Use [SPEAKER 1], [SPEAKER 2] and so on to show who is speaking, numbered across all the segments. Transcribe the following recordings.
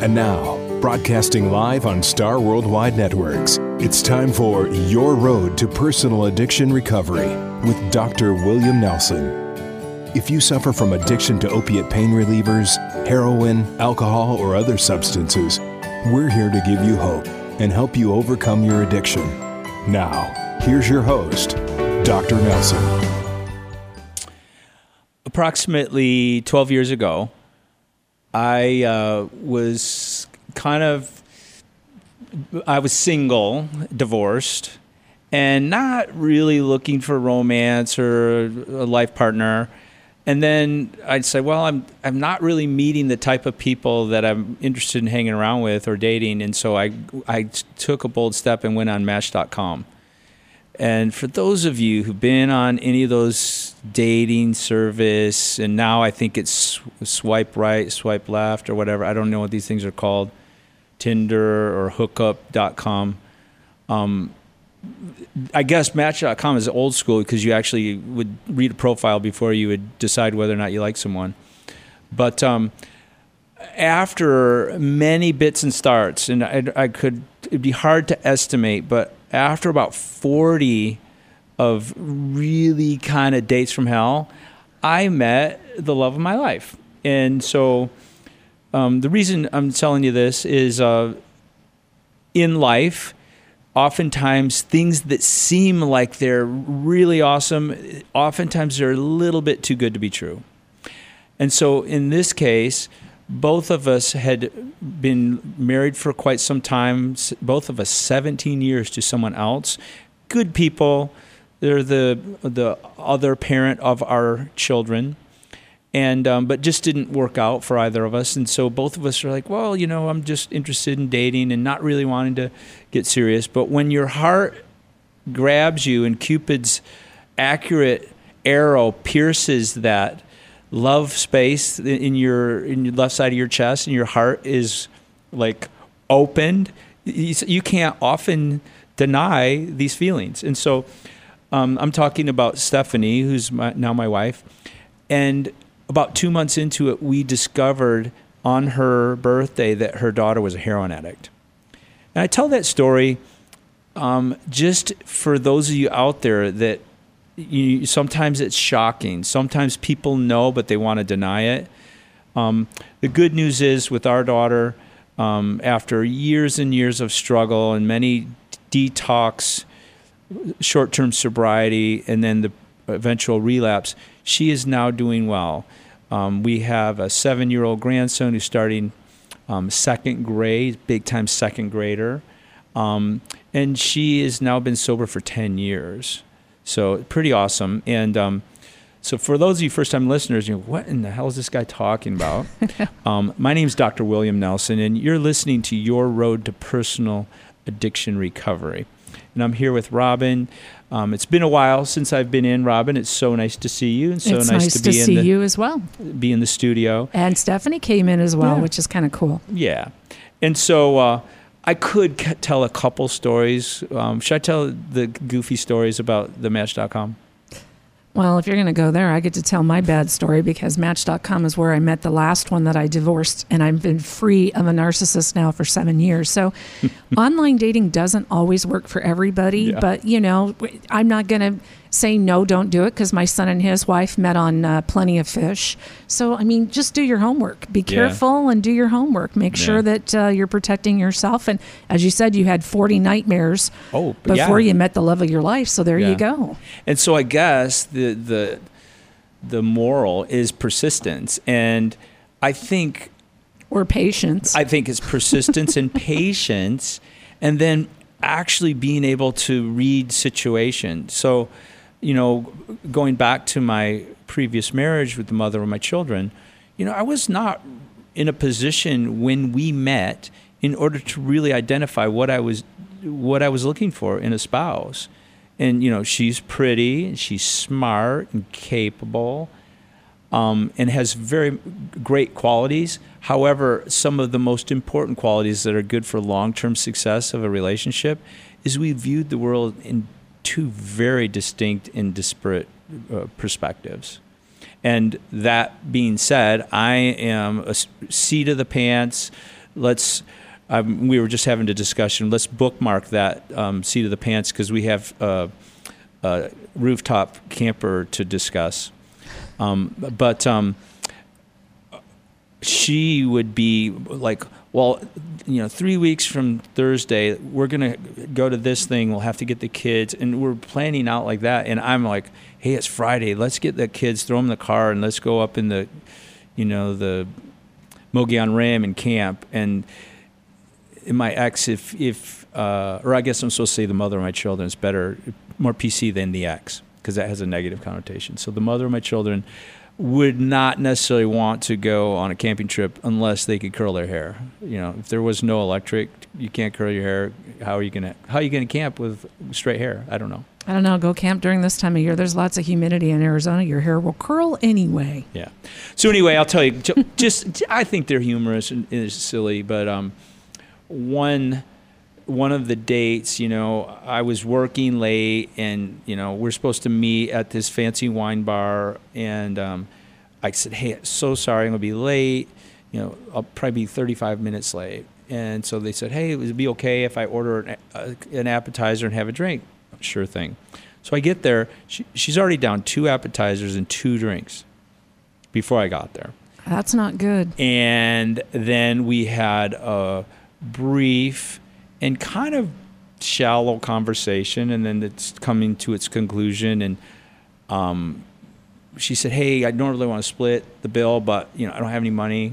[SPEAKER 1] And now, broadcasting live on Star Worldwide Networks, it's time for Your Road to Personal Addiction Recovery with Dr. William Nelson. If you suffer from addiction to opiate pain relievers, heroin, alcohol, or other substances, we're here to give you hope and help you overcome your addiction. Now, here's your host, Dr. Nelson.
[SPEAKER 2] Approximately 12 years ago, I uh, was kind of, I was single, divorced, and not really looking for romance or a life partner. And then I'd say, well, I'm I'm not really meeting the type of people that I'm interested in hanging around with or dating, and so I I took a bold step and went on Match.com. And for those of you who've been on any of those dating service, and now I think it's swipe right, swipe left, or whatever. I don't know what these things are called, Tinder or Hookup.com. Um, I guess Match.com is old school because you actually would read a profile before you would decide whether or not you like someone. But um, after many bits and starts, and I, I, could, it'd be hard to estimate, but after about 40 of really kind of dates from hell, I met the love of my life. And so um, the reason I'm telling you this is uh, in life, oftentimes things that seem like they're really awesome, oftentimes they're a little bit too good to be true. And so in this case, both of us had been married for quite some time, both of us 17 years to someone else. Good people. They're the, the other parent of our children. And um, but just didn't work out for either of us, and so both of us are like, well, you know, I'm just interested in dating and not really wanting to get serious. But when your heart grabs you and Cupid's accurate arrow pierces that love space in your in your left side of your chest and your heart is like opened you can't often deny these feelings. And so um, i'm talking about stephanie who's my, now my wife and about two months into it we discovered on her birthday that her daughter was a heroin addict. And i tell that story um, just for those of you out there that you, sometimes it's shocking. Sometimes people know, but they want to deny it. Um, the good news is with our daughter, um, after years and years of struggle and many detox, short term sobriety, and then the eventual relapse, she is now doing well. Um, we have a seven year old grandson who's starting um, second grade, big time second grader. Um, and she has now been sober for 10 years. So pretty awesome. And um, so for those of you first time listeners, you know, what in the hell is this guy talking about? um, my name is Dr. William Nelson, and you're listening to Your Road to Personal Addiction Recovery. And I'm here with Robin. Um, it's been a while since I've been in, Robin. It's so nice to see you, and so nice,
[SPEAKER 3] nice
[SPEAKER 2] to be
[SPEAKER 3] to
[SPEAKER 2] in
[SPEAKER 3] see
[SPEAKER 2] the,
[SPEAKER 3] you as well.
[SPEAKER 2] Be in the studio.
[SPEAKER 3] And Stephanie came in as well,
[SPEAKER 2] Yeah.
[SPEAKER 3] which is kind of cool.
[SPEAKER 2] Yeah, and so uh, I could c- tell a couple stories. Um, should I tell the goofy stories about the Match.com?
[SPEAKER 3] Well, if you're going to go there, I get to tell my bad story because Match.com is where I met the last one that I divorced, and I've been free of a narcissist now for seven years. So, online dating doesn't always work for everybody,
[SPEAKER 2] Yeah.
[SPEAKER 3] but you know, I'm not going to say no, don't do it because my son and his wife met on uh, Plenty of Fish. So, I mean, just do your homework. Be careful and do your homework. Make
[SPEAKER 2] Yeah.
[SPEAKER 3] sure that uh, you're protecting yourself. And as you said, you had 40 nightmares
[SPEAKER 2] Oh, but yeah.
[SPEAKER 3] before you met the love of your life. So there
[SPEAKER 2] Yeah.
[SPEAKER 3] you go.
[SPEAKER 2] And so I guess the the the moral is persistence, and I think
[SPEAKER 3] Or patience.
[SPEAKER 2] I think it's persistence and patience, and then actually being able to read situations. So, you know, going back to my previous marriage with the mother of my children, you know, I was not in a position when we met in order to really identify what I was what I was looking for in a spouse. And you know, she's pretty and she's smart and capable um, and has very great qualities. However, some of the most important qualities that are good for long term success of a relationship is we viewed the world in two very distinct and disparate uh, perspectives. And that being said, I am a seat of the pants, let's. Um, we were just having a discussion. Let's bookmark that um, seat of the pants because we have uh, a rooftop camper to discuss. Um, but um, she would be like, well, you know, three weeks from Thursday, we're gonna go to this thing. We'll have to get the kids, and we're planning out like that. And I'm like, hey, it's Friday. Let's get the kids, throw them in the car, and let's go up in the, you know, the Mogollon Rim and camp. And my ex, if if uh, or I guess I'm supposed to say the mother of my children is better, more PC than the ex because that has a negative connotation. So the mother of my children would not necessarily want to go on a camping trip unless they could curl their hair. You know, if there was no electric, you can't curl your hair. How are you gonna How are you gonna camp with straight hair? I don't know.
[SPEAKER 3] I don't know. Go camp during this time of year. There's lots of humidity in Arizona. Your hair will curl anyway.
[SPEAKER 2] Yeah. So anyway, I'll tell you. Just I think they're humorous and it's silly, but um, one one of the dates, you know, I was working late, and you know, we're supposed to meet at this fancy wine bar, and um, I said, "Hey, so sorry, I'm gonna be late. You know, I'll probably be 35 minutes late." And so they said, "Hey, it would it be okay if I order an, uh, an appetizer and have a drink?" Sure thing. So I get there. She, she's already down two appetizers and two drinks before I got there.
[SPEAKER 3] That's not good.
[SPEAKER 2] And then we had a brief and kind of shallow conversation, and then it's coming to its conclusion. And um, she said, "Hey, I don't really want to split the bill, but you know, I don't have any money."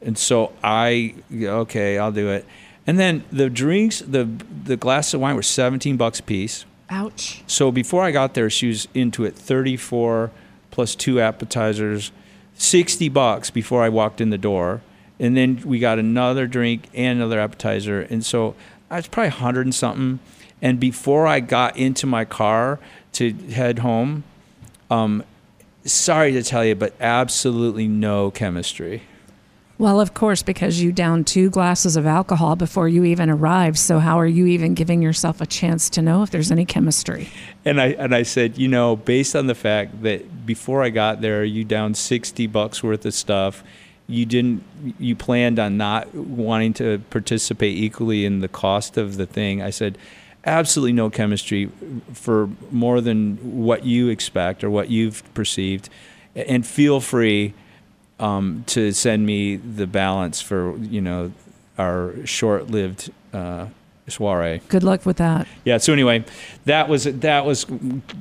[SPEAKER 2] And so I, okay, I'll do it. And then the drinks, the the glass of wine were seventeen bucks a piece.
[SPEAKER 3] Ouch.
[SPEAKER 2] So before I got there, she was into it thirty four plus two appetizers, sixty bucks before I walked in the door. And then we got another drink and another appetizer. And so I was probably 100 and something. And before I got into my car to head home, um, sorry to tell you, but absolutely no chemistry.
[SPEAKER 3] Well, of course, because you downed two glasses of alcohol before you even arrived. So how are you even giving yourself a chance to know if there's any chemistry?
[SPEAKER 2] And I and I said, you know, based on the fact that before I got there, you downed sixty bucks worth of stuff you didn't you planned on not wanting to participate equally in the cost of the thing i said absolutely no chemistry for more than what you expect or what you've perceived and feel free um, to send me the balance for you know our short-lived uh, soiree.
[SPEAKER 3] Good luck with that.
[SPEAKER 2] Yeah. So anyway, that was that was,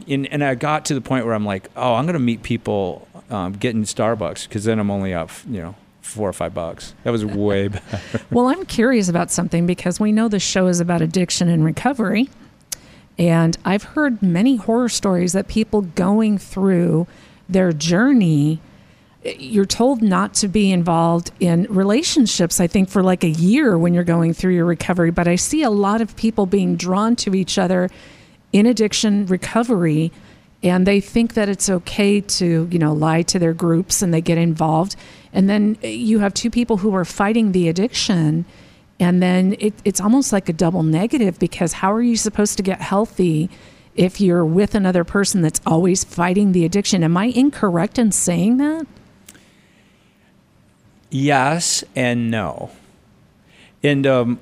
[SPEAKER 2] in, and I got to the point where I'm like, oh, I'm gonna meet people um, getting Starbucks because then I'm only up, you know, four or five bucks. That was way better.
[SPEAKER 3] well, I'm curious about something because we know the show is about addiction and recovery. And I've heard many horror stories that people going through their journey, you're told not to be involved in relationships, I think, for like a year when you're going through your recovery. But I see a lot of people being drawn to each other in addiction recovery and they think that it's okay to you know lie to their groups and they get involved. And then you have two people who are fighting the addiction. And then it, it's almost like a double negative because how are you supposed to get healthy if you're with another person that's always fighting the addiction? Am i incorrect in saying that?
[SPEAKER 2] Yes and no. And um,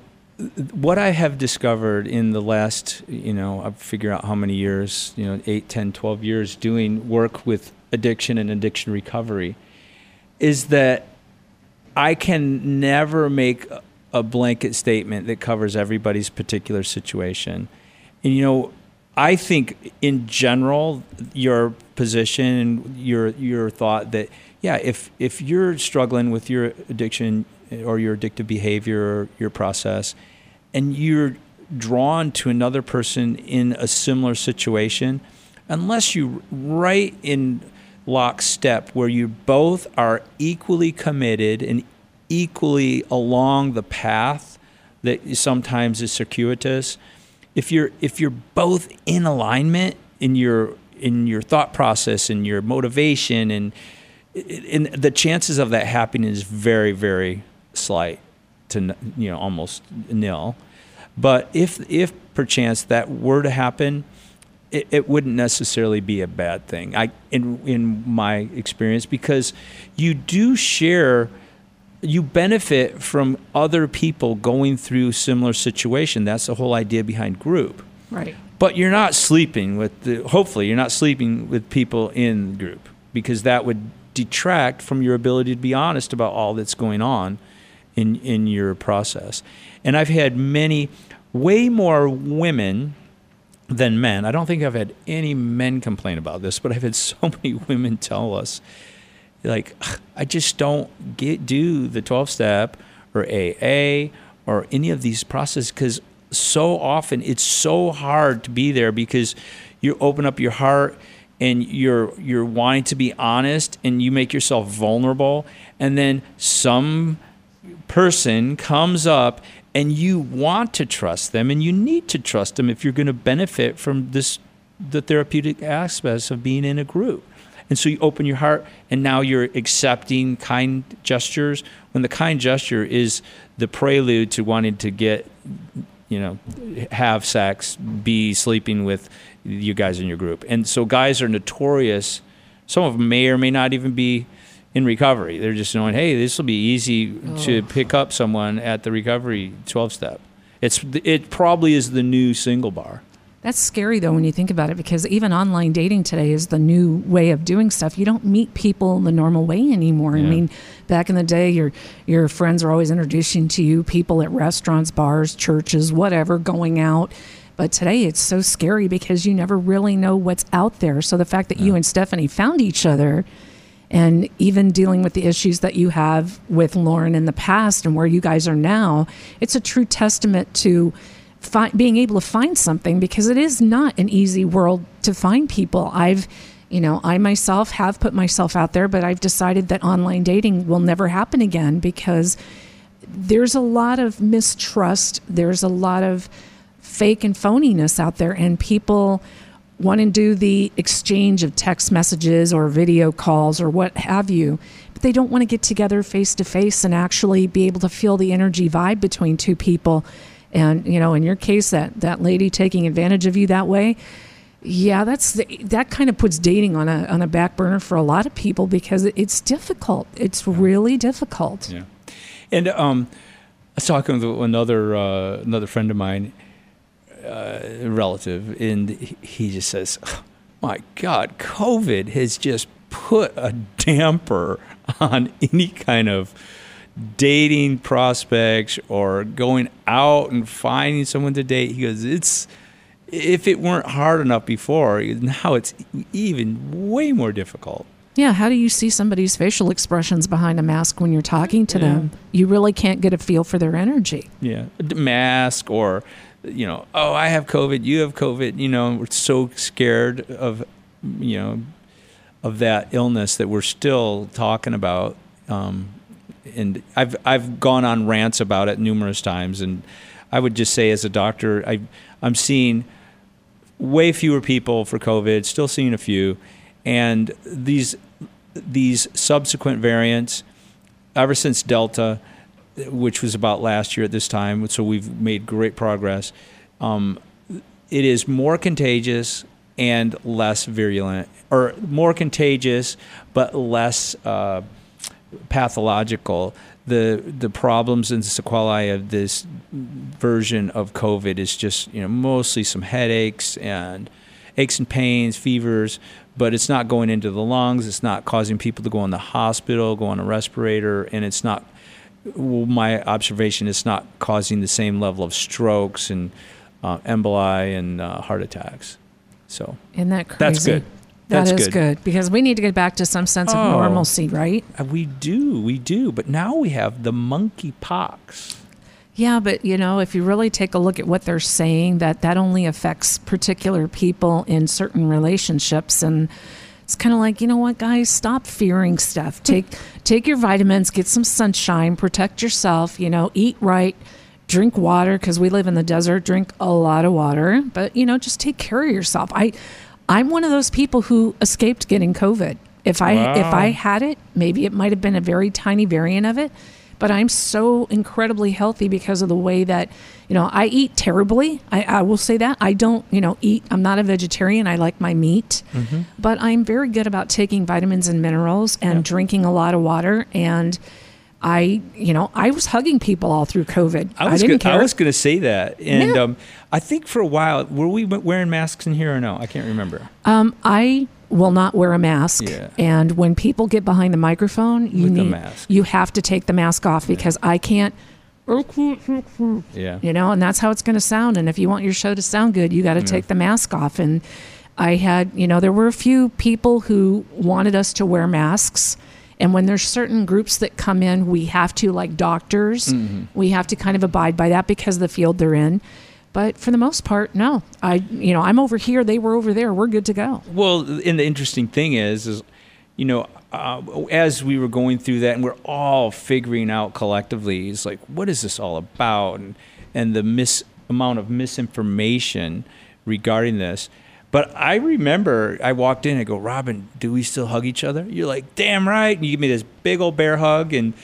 [SPEAKER 2] what I have discovered in the last, you know, I figure out how many years, you know, 8, 10, 12 years doing work with addiction and addiction recovery is that I can never make a blanket statement that covers everybody's particular situation. And, you know, I think in general, your position, your your thought that yeah, if if you're struggling with your addiction or your addictive behavior or your process, and you're drawn to another person in a similar situation, unless you right in lockstep where you both are equally committed and equally along the path that sometimes is circuitous, if you're if you're both in alignment in your in your thought process and your motivation and and the chances of that happening is very very slight to you know almost nil. But if if perchance that were to happen, it, it, wouldn't necessarily be a bad thing. I in in my experience because you do share you benefit from other people going through similar situation. That's the whole idea behind group.
[SPEAKER 3] Right.
[SPEAKER 2] But you're not sleeping with the. Hopefully, you're not sleeping with people in group because that would detract from your ability to be honest about all that's going on in in your process. And I've had many, way more women than men. I don't think I've had any men complain about this, but I've had so many women tell us, like, I just don't get do the 12 step or AA or any of these processes because so often it's so hard to be there because you open up your heart and you're you're wanting to be honest and you make yourself vulnerable and then some person comes up and you want to trust them and you need to trust them if you're going to benefit from this the therapeutic aspects of being in a group. And so you open your heart and now you're accepting kind gestures when the kind gesture is the prelude to wanting to get you know have sex be sleeping with you guys in your group. And so guys are notorious. Some of them may or may not even be in recovery. They're just knowing, hey, this will be easy to pick up someone at the recovery 12 step. It's it probably is the new single bar.
[SPEAKER 3] That's scary though when you think about it because even online dating today is the new way of doing stuff. You don't meet people the normal way anymore. I mean, back in the day your your friends are always introducing to you people at restaurants, bars, churches, whatever, going out. But today it's so scary because you never really know what's out there. So the fact that you and Stephanie found each other and even dealing with the issues that you have with Lauren in the past and where you guys are now, it's a true testament to fi- being able to find something because it is not an easy world to find people. I've, you know, I myself have put myself out there, but I've decided that online dating will never happen again because there's a lot of mistrust. There's a lot of fake and phoniness out there, and people want to do the exchange of text messages or video calls or what have you, but they don't want to get together face to face and actually be able to feel the energy vibe between two people. And you know, in your case, that that lady taking advantage of you that way, yeah, that's the, that kind of puts dating on a on a back burner for a lot of people because it's difficult. It's really difficult.
[SPEAKER 2] Yeah. And um, I was talking with another uh, another friend of mine, uh, relative, and he- he just says, "My God, COVID has just put a damper on any kind of dating prospects or going out and finding someone to date." He goes, "It's." If it weren't hard enough before, now it's even way more difficult.
[SPEAKER 3] Yeah, how do you see somebody's facial expressions behind a mask when you're talking to them? You really can't get a feel for their energy.
[SPEAKER 2] Yeah, mask or, you know, oh, I have COVID, you have COVID. You know, we're so scared of, you know, of that illness that we're still talking about. Um, and I've I've gone on rants about it numerous times, and I would just say, as a doctor, I I'm seeing way fewer people for COVID, still seeing a few, and these these subsequent variants, ever since Delta, which was about last year at this time, so we've made great progress. Um, it is more contagious and less virulent, or more contagious but less uh, pathological. The the problems and sequelae of this version of COVID is just you know mostly some headaches and aches and pains, fevers, but it's not going into the lungs. It's not causing people to go in the hospital, go on a respirator, and it's not. Well, My observation is not causing the same level of strokes and uh, emboli and uh, heart attacks. So
[SPEAKER 3] Isn't that crazy?
[SPEAKER 2] That's good.
[SPEAKER 3] That
[SPEAKER 2] That's
[SPEAKER 3] is
[SPEAKER 2] good.
[SPEAKER 3] good. because we need to get back to some sense of
[SPEAKER 2] Oh.
[SPEAKER 3] normalcy, right?
[SPEAKER 2] uh, we do, we do, but now we have the monkey pox.
[SPEAKER 3] Yeah, but you know, if you really take a look at what they're saying, that that only affects particular people in certain relationships, and it's kind of like, you know what, guys, stop fearing stuff. Take take your vitamins, get some sunshine, protect yourself. You know, eat right, drink water because we live in the desert. Drink a lot of water, but you know, just take care of yourself. I, I'm one of those people who escaped getting COVID. If I if I had it, maybe it might have been a very tiny variant of it but I'm so incredibly healthy because of the way that, you know, I eat terribly. I, I will say that. I don't, you know, eat, I'm not a vegetarian. I like my meat, but I'm very good about taking vitamins and minerals and
[SPEAKER 2] Yeah.
[SPEAKER 3] drinking a lot of water. And I, you know, I was hugging people all through COVID.
[SPEAKER 2] I was
[SPEAKER 3] didn't
[SPEAKER 2] gonna,
[SPEAKER 3] care.
[SPEAKER 2] I was going to say that, and
[SPEAKER 3] Yeah.
[SPEAKER 2] um, I think for a while were we wearing masks in here or no? I can't remember.
[SPEAKER 3] Um, I will not wear a mask.
[SPEAKER 2] Yeah.
[SPEAKER 3] And when people get behind the microphone, you
[SPEAKER 2] With
[SPEAKER 3] need you have to take the mask off because I can't.
[SPEAKER 2] Yeah.
[SPEAKER 3] You know, and that's how it's going to sound. And if you want your show to sound good, you got to take the mask off. And I had, you know, there were a few people who wanted us to wear masks. And when there's certain groups that come in, we have to, like doctors,
[SPEAKER 2] Mm-hmm.
[SPEAKER 3] we have to kind of abide by that because of the field they're in. But for the most part, no. I, you know, I'm over here, they were over there. We're good to go.
[SPEAKER 2] Well, and the interesting thing is, is you know, uh, as we were going through that, and we're all figuring out collectively, is like, what is this all about, and and the mis amount of misinformation regarding this. But I remember I walked in I go, Robin, do we still hug each other? You're like, damn right. And you give me this big old bear hug. And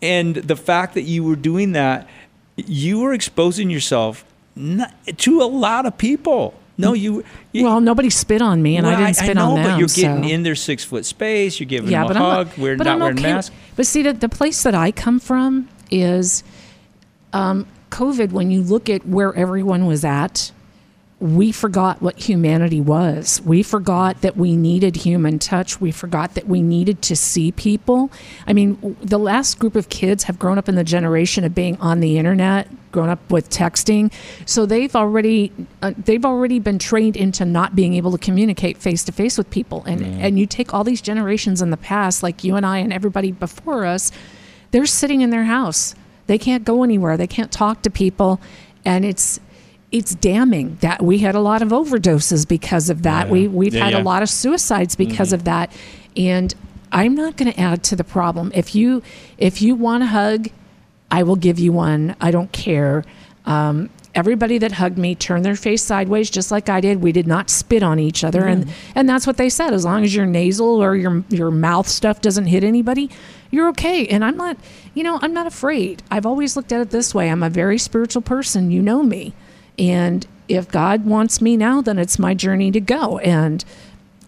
[SPEAKER 2] and the fact that you were doing that, you were exposing yourself not, to a lot of people. No, you. you
[SPEAKER 3] Well, nobody spit on me, and I didn't spit
[SPEAKER 2] know,
[SPEAKER 3] on them.
[SPEAKER 2] but you're getting
[SPEAKER 3] so.
[SPEAKER 2] in their six foot space. You're giving
[SPEAKER 3] yeah,
[SPEAKER 2] them
[SPEAKER 3] but
[SPEAKER 2] a
[SPEAKER 3] I'm
[SPEAKER 2] hug.
[SPEAKER 3] not,
[SPEAKER 2] we're not
[SPEAKER 3] I'm
[SPEAKER 2] wearing
[SPEAKER 3] okay.
[SPEAKER 2] masks.
[SPEAKER 3] But see, the, the place that I come from is um, COVID. When you look at where everyone was at, we forgot what humanity was. We forgot that we needed human touch. We forgot that we needed to see people. I mean, the last group of kids have grown up in the generation of being on the internet, grown up with texting, so they've already uh, they've already been trained into not being able to communicate face to face with people. And and you take all these generations in the past, like you and I and everybody before us, they're sitting in their house. They can't go anywhere. They can't talk to people, and it's it's damning that we had a lot of overdoses because of that.
[SPEAKER 2] Yeah.
[SPEAKER 3] We we've
[SPEAKER 2] Yeah,
[SPEAKER 3] had
[SPEAKER 2] yeah. Mm-hmm.
[SPEAKER 3] a lot of suicides because of that, and I'm not going to add to the problem. If you if you want a hug, I will give you one. I don't care. Um, everybody that hugged me turned their face sideways, just like I did. We did not spit on each other, and and that's what they said. As long as your nasal or your your mouth stuff doesn't hit anybody, you're okay. And I'm not, you know, I'm not afraid. I've always looked at it this way. I'm a very spiritual person. You know me, and if God wants me now, then it's my journey to go. And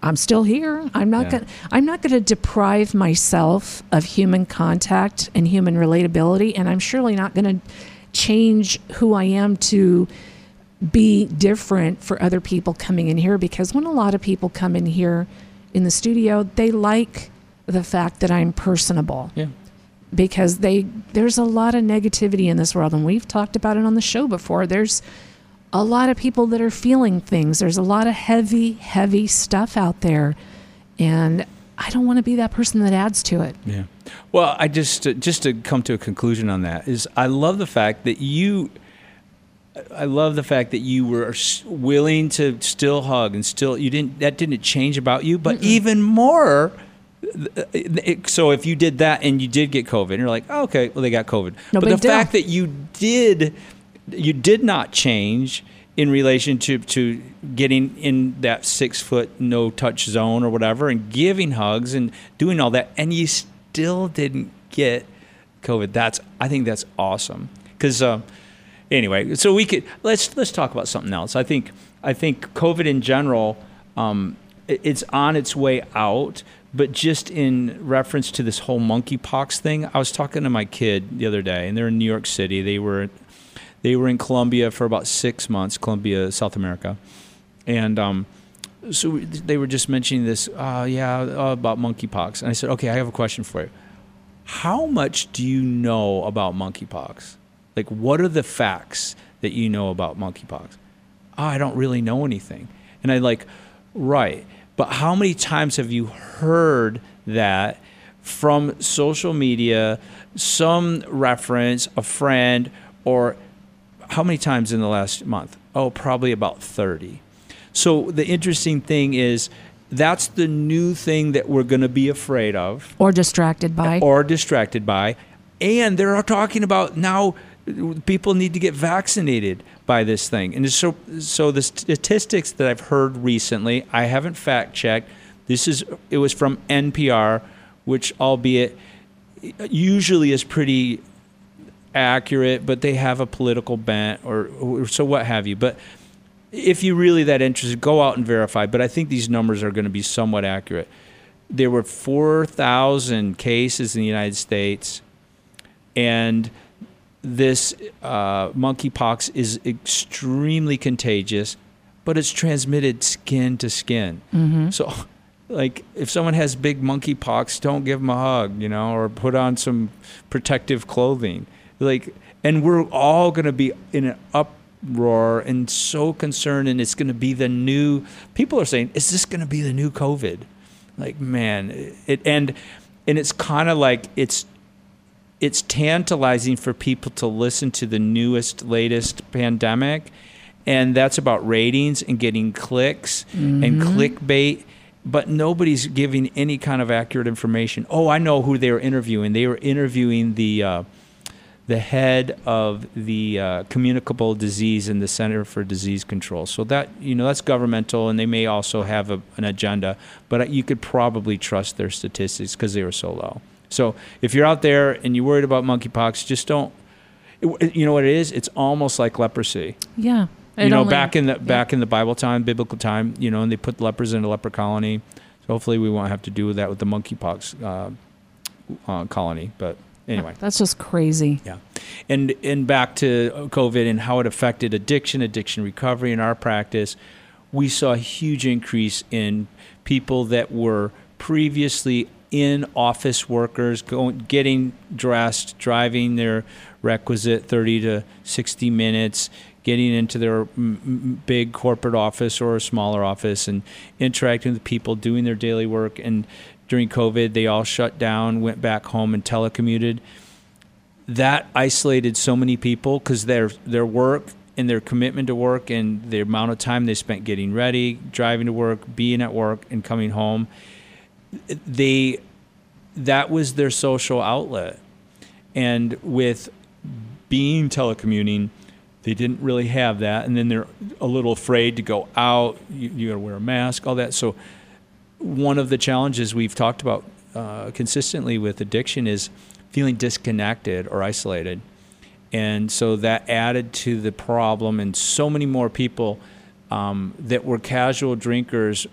[SPEAKER 3] I'm still here. I'm not
[SPEAKER 2] Yeah.
[SPEAKER 3] going. I'm not going to deprive myself of human contact and human relatability, and I'm surely not going to change who I am to be different for other people coming in here. Because when a lot of people come in here in the studio, they like the fact that I'm personable
[SPEAKER 2] Yeah.
[SPEAKER 3] because they there's a lot of negativity in this world and we've talked about it on the show before there's a lot of people that are feeling things there's a lot of heavy heavy stuff out there and i don't want to be that person that adds to it
[SPEAKER 2] Yeah. Well, I just uh, just to come to a conclusion on that is I love the fact that you. I love the fact that you were willing to still hug and still you didn't that didn't change about you, but even more. it- So if you did that and you did get COVID, and you're like, oh, okay, well they got COVID.
[SPEAKER 3] No
[SPEAKER 2] but the
[SPEAKER 3] deal.
[SPEAKER 2] fact that you did, you did not change in relation to to getting in that six foot no touch zone or whatever, and giving hugs and doing all that, and you still didn't get COVID. That's I think that's awesome because. Um, anyway, so we could let's let's talk about something else. I think I think COVID in general, um, it's on its way out. But just in reference to this whole monkeypox thing, I was talking to my kid the other day, and they're in New York City. They were they were in Colombia for about six months, Colombia, South America, and um, so they were just mentioning this. Uh, yeah, uh, about monkeypox, and I said, okay, I have a question for you. How much do you know about monkeypox? Like, what are the facts that you know about monkeypox? Oh, I don't really know anything. And I like, right. But how many times have you heard that from social media, some reference, a friend, or how many times in the last month? Oh, probably about 30. So the interesting thing is that's the new thing that we're going to be afraid of
[SPEAKER 3] or distracted by
[SPEAKER 2] or distracted by. And they're talking about now people need to get vaccinated by this thing. And so, so the statistics that I've heard recently, I haven't fact checked. This is it was from NPR, which albeit usually is pretty accurate, but they have a political bent or, or so what have you. But if you're really that interested, go out and verify. But I think these numbers are going to be somewhat accurate. There were 4,000 cases in the United States, and this uh, monkeypox is extremely contagious, but it's transmitted skin to skin.
[SPEAKER 3] Mm-hmm.
[SPEAKER 2] So, like, if someone has big monkeypox, don't give them a hug, you know, or put on some protective clothing. Like, and we're all going to be in an uproar and so concerned, and it's going to be the new. People are saying, "Is this going to be the new COVID?" Like, man, it and and it's kind of like it's it's tantalizing for people to listen to the newest, latest pandemic, and that's about ratings and getting clicks and clickbait. But nobody's giving any kind of accurate information. Oh, I know who they were interviewing. They were interviewing the uh, the head of the uh, communicable disease in the Center for Disease Control. So that you know that's governmental, and they may also have a, an agenda. But you could probably trust their statistics because they were so low. So if you're out there and you're worried about monkeypox, just don't. it- you know what it is? It's almost like leprosy.
[SPEAKER 3] Yeah.
[SPEAKER 2] You know,
[SPEAKER 3] only-
[SPEAKER 2] back in the
[SPEAKER 3] yeah.
[SPEAKER 2] back in the Bible time, biblical time, you know, and they put lepers in a leper colony. So hopefully, we won't have to do that with the monkeypox uh, uh, colony. But anyway.
[SPEAKER 3] That's just crazy.
[SPEAKER 2] Yeah, and and back to COVID and how it affected addiction, addiction recovery in our practice, we saw a huge increase in people that were previously in office workers going getting dressed, driving their requisite 30 to 60 minutes, getting into their mm, big corporate office or a smaller office and interacting with people, doing their daily work and during COVID, they all shut down, went back home and telecommuted that isolated so many people because their their work and their commitment to work and the amount of time they spent getting ready, driving to work, being at work, and coming home, they that was their social outlet. And with being telecommuting, they didn't really have that, and then they're a little afraid to go out. You, you got to wear a mask, all that. So one of the challenges we've talked about uh, consistently with addiction is feeling disconnected or isolated. And so that added to the problem, and so many more people um, that were casual drinkers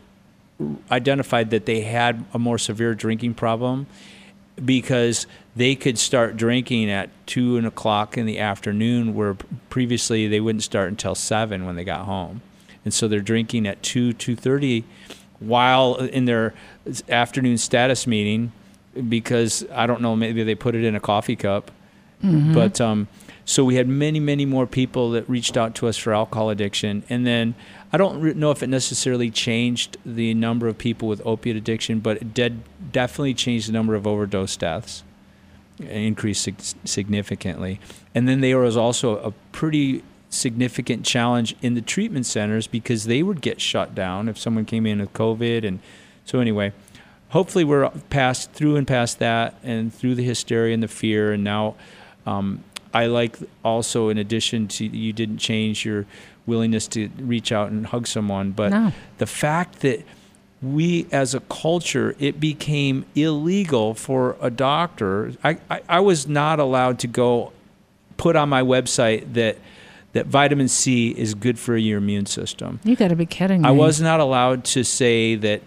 [SPEAKER 2] identified that they had a more severe drinking problem because they could start drinking at two and o'clock in the afternoon, where previously they wouldn't start until seven when they got home, and so they're drinking at two two thirty, while in their afternoon status meeting, because I don't know maybe they put it in a coffee cup, but um, so we had many many more people that reached out to us for alcohol addiction, and then I don't know if it necessarily changed the number of people with opiate addiction, but it did definitely change the number of overdose deaths, increased sig- significantly. And then there was also a pretty significant challenge in the treatment centers because they would get shut down if someone came in with COVID. And so, anyway, hopefully we're past through and past that and through the hysteria and the fear. And now um, I like also, in addition to you didn't change your willingness to reach out and hug someone, but
[SPEAKER 3] No.
[SPEAKER 2] the fact that we as a culture it became illegal for a doctor I, I, I was not allowed to go put on my website that that vitamin c is good for your immune system
[SPEAKER 3] You got to be kidding me.
[SPEAKER 2] I was not allowed to say that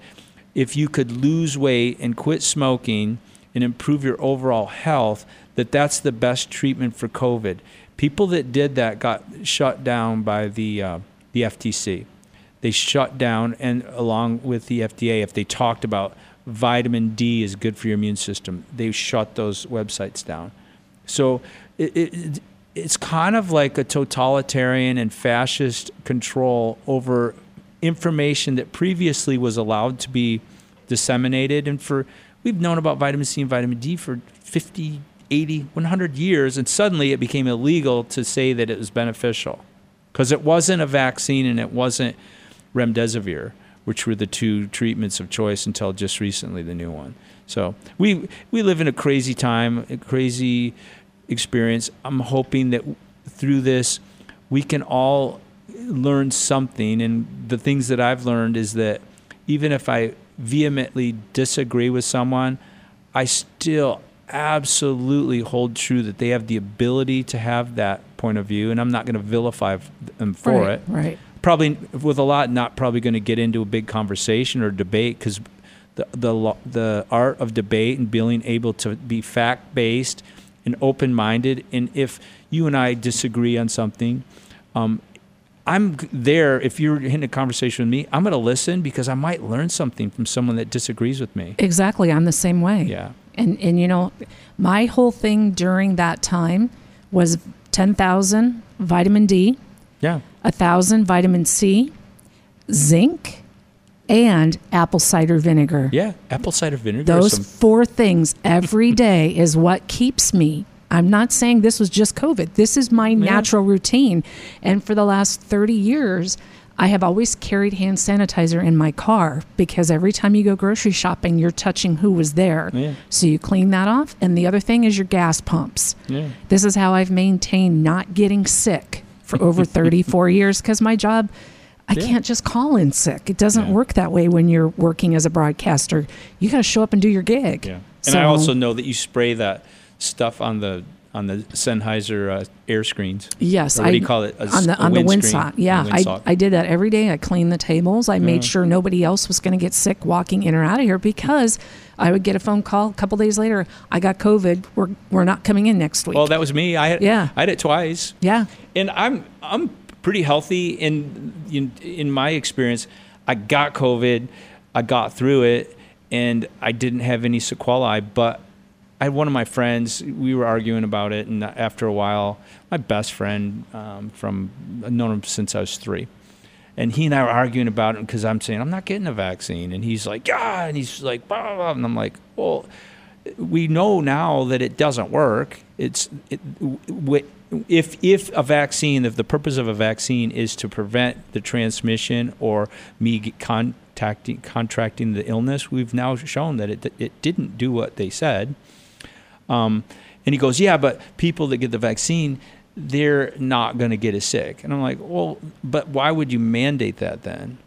[SPEAKER 2] if you could lose weight and quit smoking and improve your overall health, that that's the best treatment for COVID. People that did that got shut down by the uh, the FTC. They shut down, and along with the FDA, if they talked about vitamin D is good for your immune system, they shut those websites down. So it, it, it's kind of like a totalitarian and fascist control over information that previously was allowed to be disseminated. And for we've known about vitamin C and vitamin D for 50, 80, 100 years, and suddenly it became illegal to say that it was beneficial because it wasn't a vaccine and it wasn't remdesivir, which were the two treatments of choice until just recently, the new one. So we we live in a crazy time, a crazy experience. I'm hoping that through this, we can all learn something. And the things that I've learned is that even if I vehemently disagree with someone, I still absolutely hold true that they have the ability to have that point of view, and I'm not going to vilify them for
[SPEAKER 3] right,
[SPEAKER 2] it
[SPEAKER 3] Right.
[SPEAKER 2] probably with a lot not probably going to get into a big conversation or debate because the, the the art of debate and being able to be fact based and open minded. And if you and I disagree on something, um, I'm there. If you're in a conversation with me, I'm going to listen because I might learn something from someone that disagrees with me.
[SPEAKER 3] Exactly. I'm the same way.
[SPEAKER 2] Yeah.
[SPEAKER 3] And and you know, my whole thing during that time was 10,000 vitamin D,
[SPEAKER 2] Yeah.
[SPEAKER 3] a 1,000 vitamin C, zinc, and apple cider vinegar.
[SPEAKER 2] Yeah. Apple cider vinegar.
[SPEAKER 3] Those
[SPEAKER 2] some,
[SPEAKER 3] four things every day is what keeps me. I'm not saying this was just COVID. This is my natural routine. And for the last 30 years, I have always carried hand sanitizer in my car because every time you go grocery shopping, you're touching who was there.
[SPEAKER 2] Yeah.
[SPEAKER 3] So you clean that off. And the other thing is your gas pumps.
[SPEAKER 2] yeah.
[SPEAKER 3] This is how I've maintained not getting sick for over 34 years because my job, I
[SPEAKER 2] Yeah.
[SPEAKER 3] can't just call in sick. It doesn't
[SPEAKER 2] Yeah.
[SPEAKER 3] work that way when you're working as a broadcaster. You got to show up and do your gig.
[SPEAKER 2] Yeah. And I also know that you spray that stuff on the on the Sennheiser uh, air screens.
[SPEAKER 3] Yes,
[SPEAKER 2] Or what do
[SPEAKER 3] I
[SPEAKER 2] you call it? A
[SPEAKER 3] on the on the windsock. Yeah, I,
[SPEAKER 2] windsock.
[SPEAKER 3] I did that every day. I cleaned the tables. I made
[SPEAKER 2] Yeah.
[SPEAKER 3] sure nobody else was going to get sick walking in or out of here because I would get a phone call a couple days later. I got COVID. We're we're not coming in next week.
[SPEAKER 2] Well, that was me. I had,
[SPEAKER 3] Yeah.
[SPEAKER 2] I had it twice.
[SPEAKER 3] yeah,
[SPEAKER 2] and I'm I'm pretty healthy in in in my experience. I got COVID, I got through it, and I didn't have any sequelae. But I had one of my friends. We were arguing about it, and after a while, my best friend um, from I've known him since I was three. And he and I were arguing about it because I'm saying I'm not getting a vaccine, and he's like, yeah, and he's like, blah, blah, blah. and I'm like, well, we know now that it doesn't work. It's it, w- if if a vaccine, if the purpose of a vaccine is to prevent the transmission or me contacting contracting the illness, we've now shown that it it didn't do what they said. Um, and he goes, yeah, but people that get the vaccine, they're not going to get as sick. And I'm like, well, but why would you mandate that then?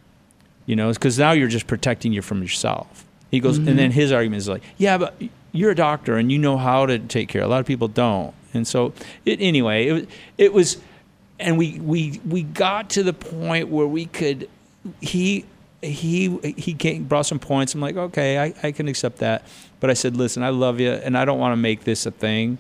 [SPEAKER 2] You know, because now you're just protecting you from yourself. He goes, and then his argument is like, yeah, but you're a doctor and you know how to take care. A lot of people don't. And so, it, anyway, it, was- it was, and we, we, we got to the point where we could, he, he, he came, brought some points. I'm like, okay, I, I can accept that. But I said, listen, I love you and I don't want to make this a thing.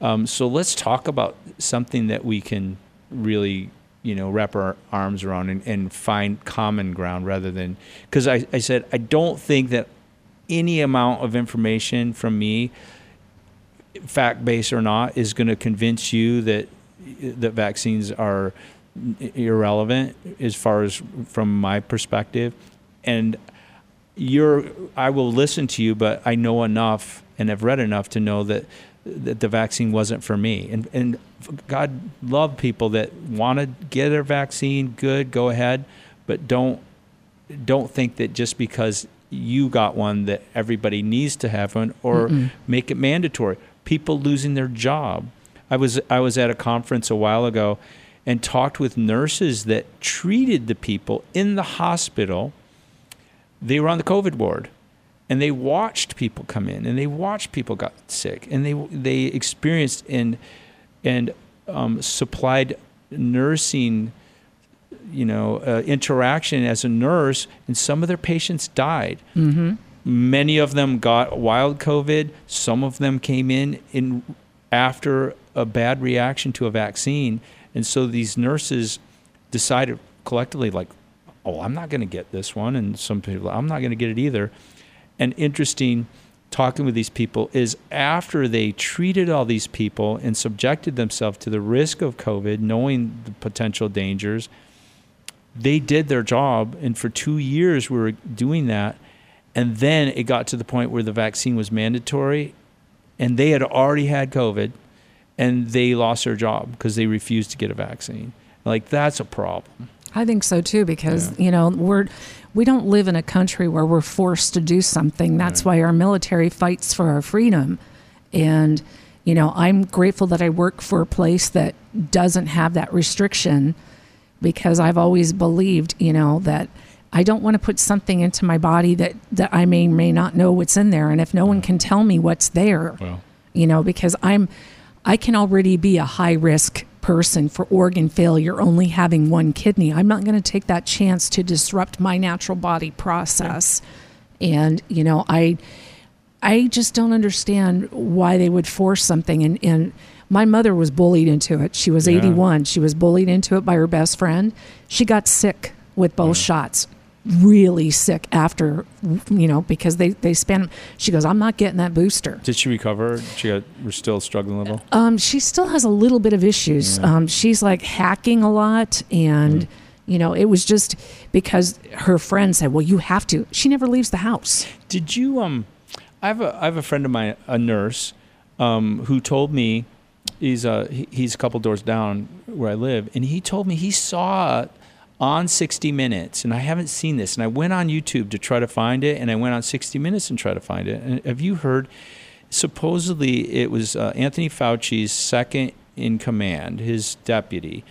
[SPEAKER 2] Um, so let's talk about something that we can really, you know, wrap our arms around and, and find common ground rather than because I, I said I don't think that any amount of information from me, fact based or not, is going to convince you that that vaccines are irrelevant as far as from my perspective, and you're I will listen to you, but I know enough and have read enough to know that that the vaccine wasn't for me. And and God love people that want to get their vaccine. Good, go ahead, but don't don't think that just because you got one that everybody needs to have one or make it mandatory. People losing their job. I was I was at a conference a while ago and talked with nurses that treated the people in the hospital they were on the COVID ward, and they watched people come in, and they watched people got sick, and they they experienced and and um, supplied nursing, you know, uh, interaction as a nurse, and some of their patients died. Mm-hmm. Many of them got wild COVID. Some of them came in in after a bad reaction to a vaccine, and so these nurses decided collectively, like, oh, I'm not going to get this one. And some people, I'm not going to get it either. And interesting talking with these people is after they treated all these people and subjected themselves to the risk of COVID, knowing the potential dangers, they did their job. And for two years, we were doing that. And then it got to the point where the vaccine was mandatory and they had already had COVID and they lost their job because they refused to get a vaccine. Like, that's a problem.
[SPEAKER 3] I think so too because you know we're we don't live in a country where we're forced to do something. That's why our military fights for our freedom. And you know, I'm grateful that I work for a place that doesn't have that restriction because I've always believed, you know, that I don't want to put something into my body that that I may may not know what's in there and if no one can tell me what's there,
[SPEAKER 2] Well.
[SPEAKER 3] you know, because I'm I can already be a high risk person for organ failure only having one kidney. I'm not going to take that chance to disrupt my natural body process. And you know, I I just don't understand why they would force something. And, and my mother was bullied into it. She was
[SPEAKER 2] Yeah.
[SPEAKER 3] 81. She was bullied into it by her best friend. She got sick with both shots, really sick after, you know, because they, they spent, she goes, I'm not getting that booster.
[SPEAKER 2] Did she recover? She got, we're still struggling a little.
[SPEAKER 3] Um, she still has a little bit of issues. Um, she's like hacking a lot, and you know, it was just because her friend said, "Well, you have to." She never leaves the house.
[SPEAKER 2] Did you um I have a I have a friend of mine, a nurse, um, who told me he's uh he's a couple doors down where I live, and he told me he saw on 60 Minutes, and I haven't seen this, and I went on YouTube to try to find it, and I went on 60 Minutes and try to find it. And have you heard? Supposedly, it was uh, Anthony Fauci's second in command, his deputy,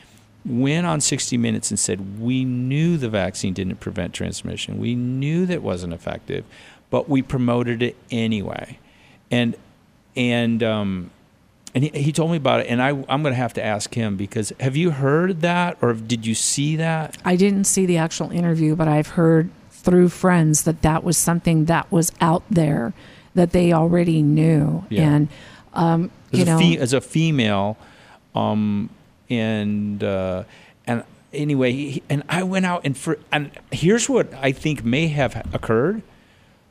[SPEAKER 2] went on 60 Minutes and said, We knew the vaccine didn't prevent transmission. We knew that wasn't effective, but we promoted it anyway. And, and, um, and he, he told me about it, and I, I'm going to have to ask him because have you heard that or did you see that?
[SPEAKER 3] I didn't see the actual interview, but I've heard through friends that that was something that was out there that they already knew,
[SPEAKER 2] Yeah.
[SPEAKER 3] and um,
[SPEAKER 2] As,
[SPEAKER 3] you
[SPEAKER 2] a,
[SPEAKER 3] know,
[SPEAKER 2] fe- as a female, um, and uh, and anyway, he, and I went out and for and here's what I think may have occurred.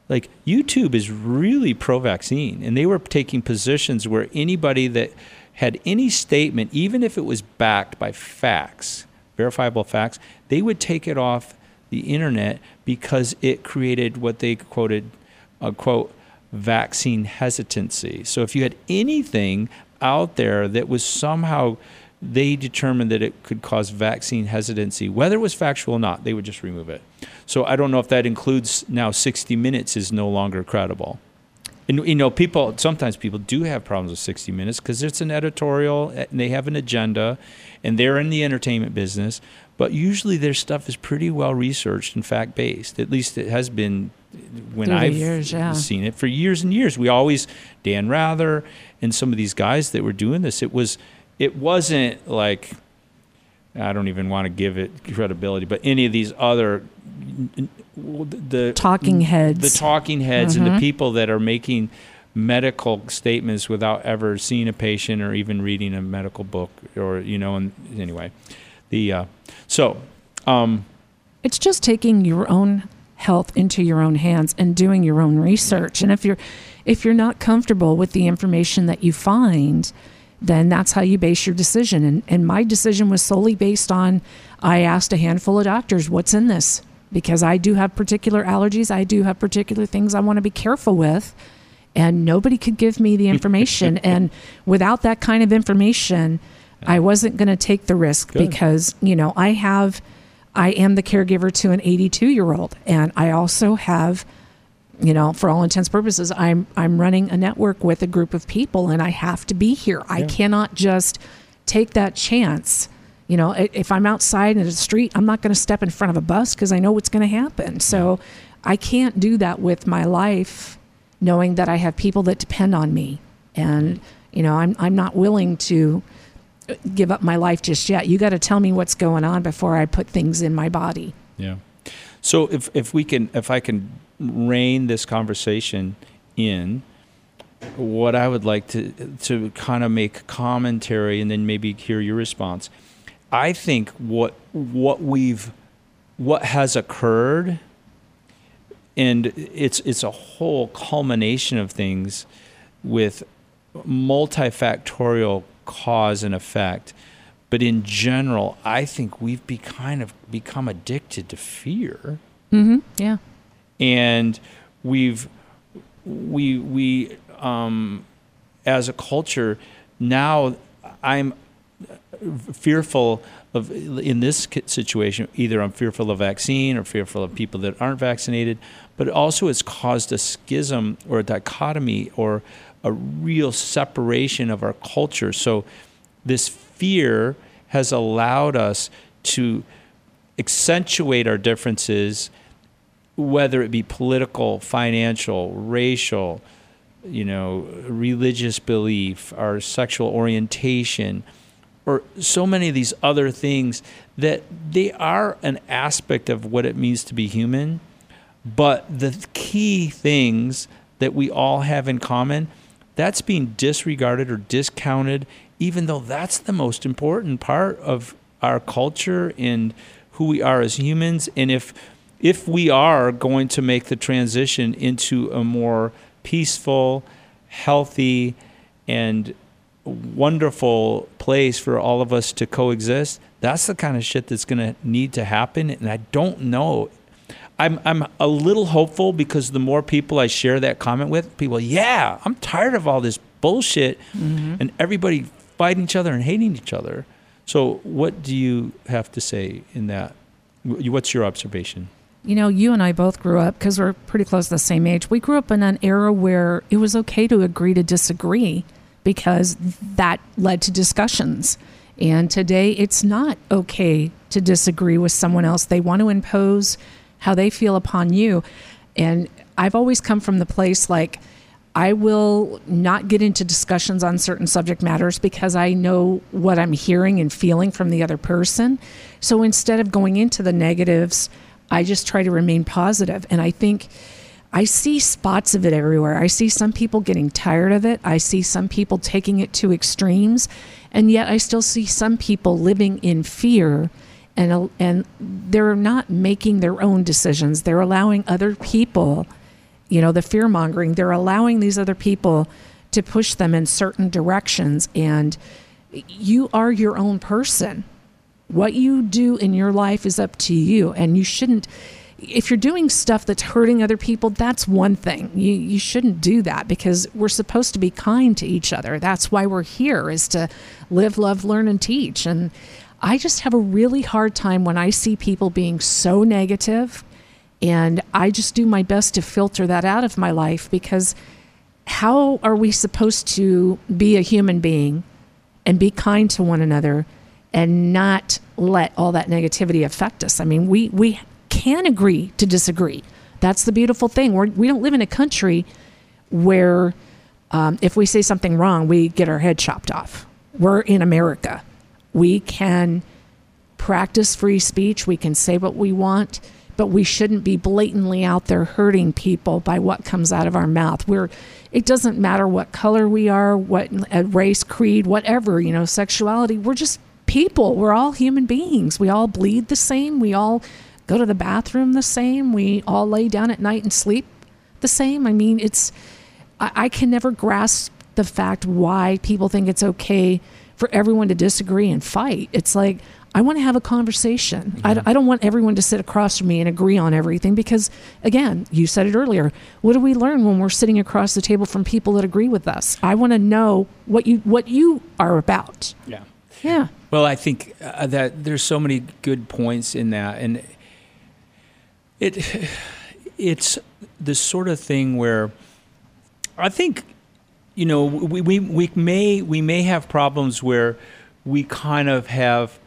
[SPEAKER 2] Like YouTube is really pro-vaccine, and they were taking positions where anybody that had any statement, even if it was backed by facts, verifiable facts, they would take it off the internet because it created what they quoted, uh, quote, vaccine hesitancy. So if you had anything out there that was somehow they determined that it could cause vaccine hesitancy, whether it was factual or not, they would just remove it. So I don't know if that includes now 60 Minutes is no longer credible. And you know, people sometimes people do have problems with 60 Minutes because it's an editorial eh, and they have an agenda, and they're in the entertainment business. But usually their stuff is pretty well researched and fact based. At least it has been
[SPEAKER 3] eh, when
[SPEAKER 2] I've
[SPEAKER 3] years, yeah.
[SPEAKER 2] seen it for years and years. We always Dan Rather and some of these guys that were doing this. It was it wasn't like I don't even want to give it credibility, but any of these other the
[SPEAKER 3] talking heads.
[SPEAKER 2] the talking heads and the
[SPEAKER 3] Mhm.
[SPEAKER 2] people that are making medical statements without ever seeing a patient or even reading a medical book or you know and anyway the uh, so um,
[SPEAKER 3] it's just taking your own health into your own hands and doing your own research and if you're if you're not comfortable with the information that you find then that's how you base your decision. And and my decision was solely based on i asked a handful of doctors what's in this? Because i do have particular allergies. I do have particular things i want to be careful with. And nobody could give me the information. And without that kind of information i wasn't going to take the risk
[SPEAKER 2] Good.
[SPEAKER 3] because you know i have i am the caregiver to an 82 year old and i also have you know for all intents and purposes i'm i'm running a network with a group of people and i have to be here. I cannot just take that chance. You know if i'm outside in the street i'm not going to step in front of a bus because i know what's going to happen. So i can't do that with my life knowing that i have people that depend on me. And you know i'm, I'm not willing to uh, give up my life just yet. You got to tell me what's going on before i put things in my body.
[SPEAKER 2] Yeah. So if if we can if I can rein this conversation in, what I would like to to kind of make commentary and then maybe hear your response. I think what what we've what has occurred and it's it's a whole culmination of things with multifactorial cause and effect. But in general, I think we've be kind of become addicted to fear,
[SPEAKER 3] mm-hmm. yeah
[SPEAKER 2] and we've we we um, as a culture now I'm fearful of in this situation either I'm fearful of vaccine or fearful of people that aren't vaccinated, but also it's caused a schism or a dichotomy or a real separation of our culture. So this fear has allowed us to accentuate our differences whether it be political, financial, racial, you know, religious belief, our sexual orientation, or so many of these other things that they are an aspect of what it means to be human. But the key things that we all have in common, that's being disregarded or discounted, even though that's the most important part of our culture and who we are as humans. And if if we are going to make the transition into a more peaceful, healthy, and wonderful place for all of us to coexist, that's the kind of shit that's going to need to happen. And I don't know. I'm, I'm a little hopeful because the more people I share that comment with, people, yeah, I'm tired of all this bullshit mm-hmm. and everybody fighting each other and hating each other. So, what do you have to say in that? What's your observation?
[SPEAKER 3] You know, you and I both grew up because we're pretty close to the same age. We grew up in an era where it was okay to agree to disagree because that led to discussions. And today it's not okay to disagree with someone else. They want to impose how they feel upon you. And I've always come from the place like, I will not get into discussions on certain subject matters because I know what I'm hearing and feeling from the other person. So instead of going into the negatives, I just try to remain positive. And I think I see spots of it everywhere. I see some people getting tired of it. I see some people taking it to extremes. And yet I still see some people living in fear and and they're not making their own decisions. They're allowing other people, you know, the fear mongering. They're allowing these other people to push them in certain directions and you are your own person. What you do in your life is up to you and you shouldn't if you're doing stuff that's hurting other people, that's one thing. You, you shouldn't do that because we're supposed to be kind to each other. That's why we're here is to live, love, learn, and teach. And I just have a really hard time when I see people being so negative, and I just do my best to filter that out of my life because how are we supposed to be a human being and be kind to one another and not let all that negativity affect us? I mean, we we can agree to disagree. That's the beautiful thing. We're, we don't live in a country where um, if we say something wrong, we get our head chopped off. We're in America. We can practice free speech, we can say what we want, but we shouldn't be blatantly out there hurting people by what comes out of our mouth. We're it doesn't matter what color we are, what uh, race, creed, whatever, you know, sexuality. We're just people. We're all human beings. We all bleed the same. We all go to the bathroom the same. We all lay down at night and sleep the same. I mean, it's, I, I can never grasp the fact why people think it's okay for everyone to disagree and fight. It's like, I want to have a conversation. I, I, don't want everyone to sit across from me and agree on everything because, again, you said it earlier. What do we learn when we're sitting across the table from people that agree with us? I want to know what you what you are about.
[SPEAKER 2] Yeah.
[SPEAKER 3] Yeah.
[SPEAKER 2] Well, I think uh, that there's so many good points in that, and it it's the sort of thing where I think you know we, we, we may we may have problems where we kind of have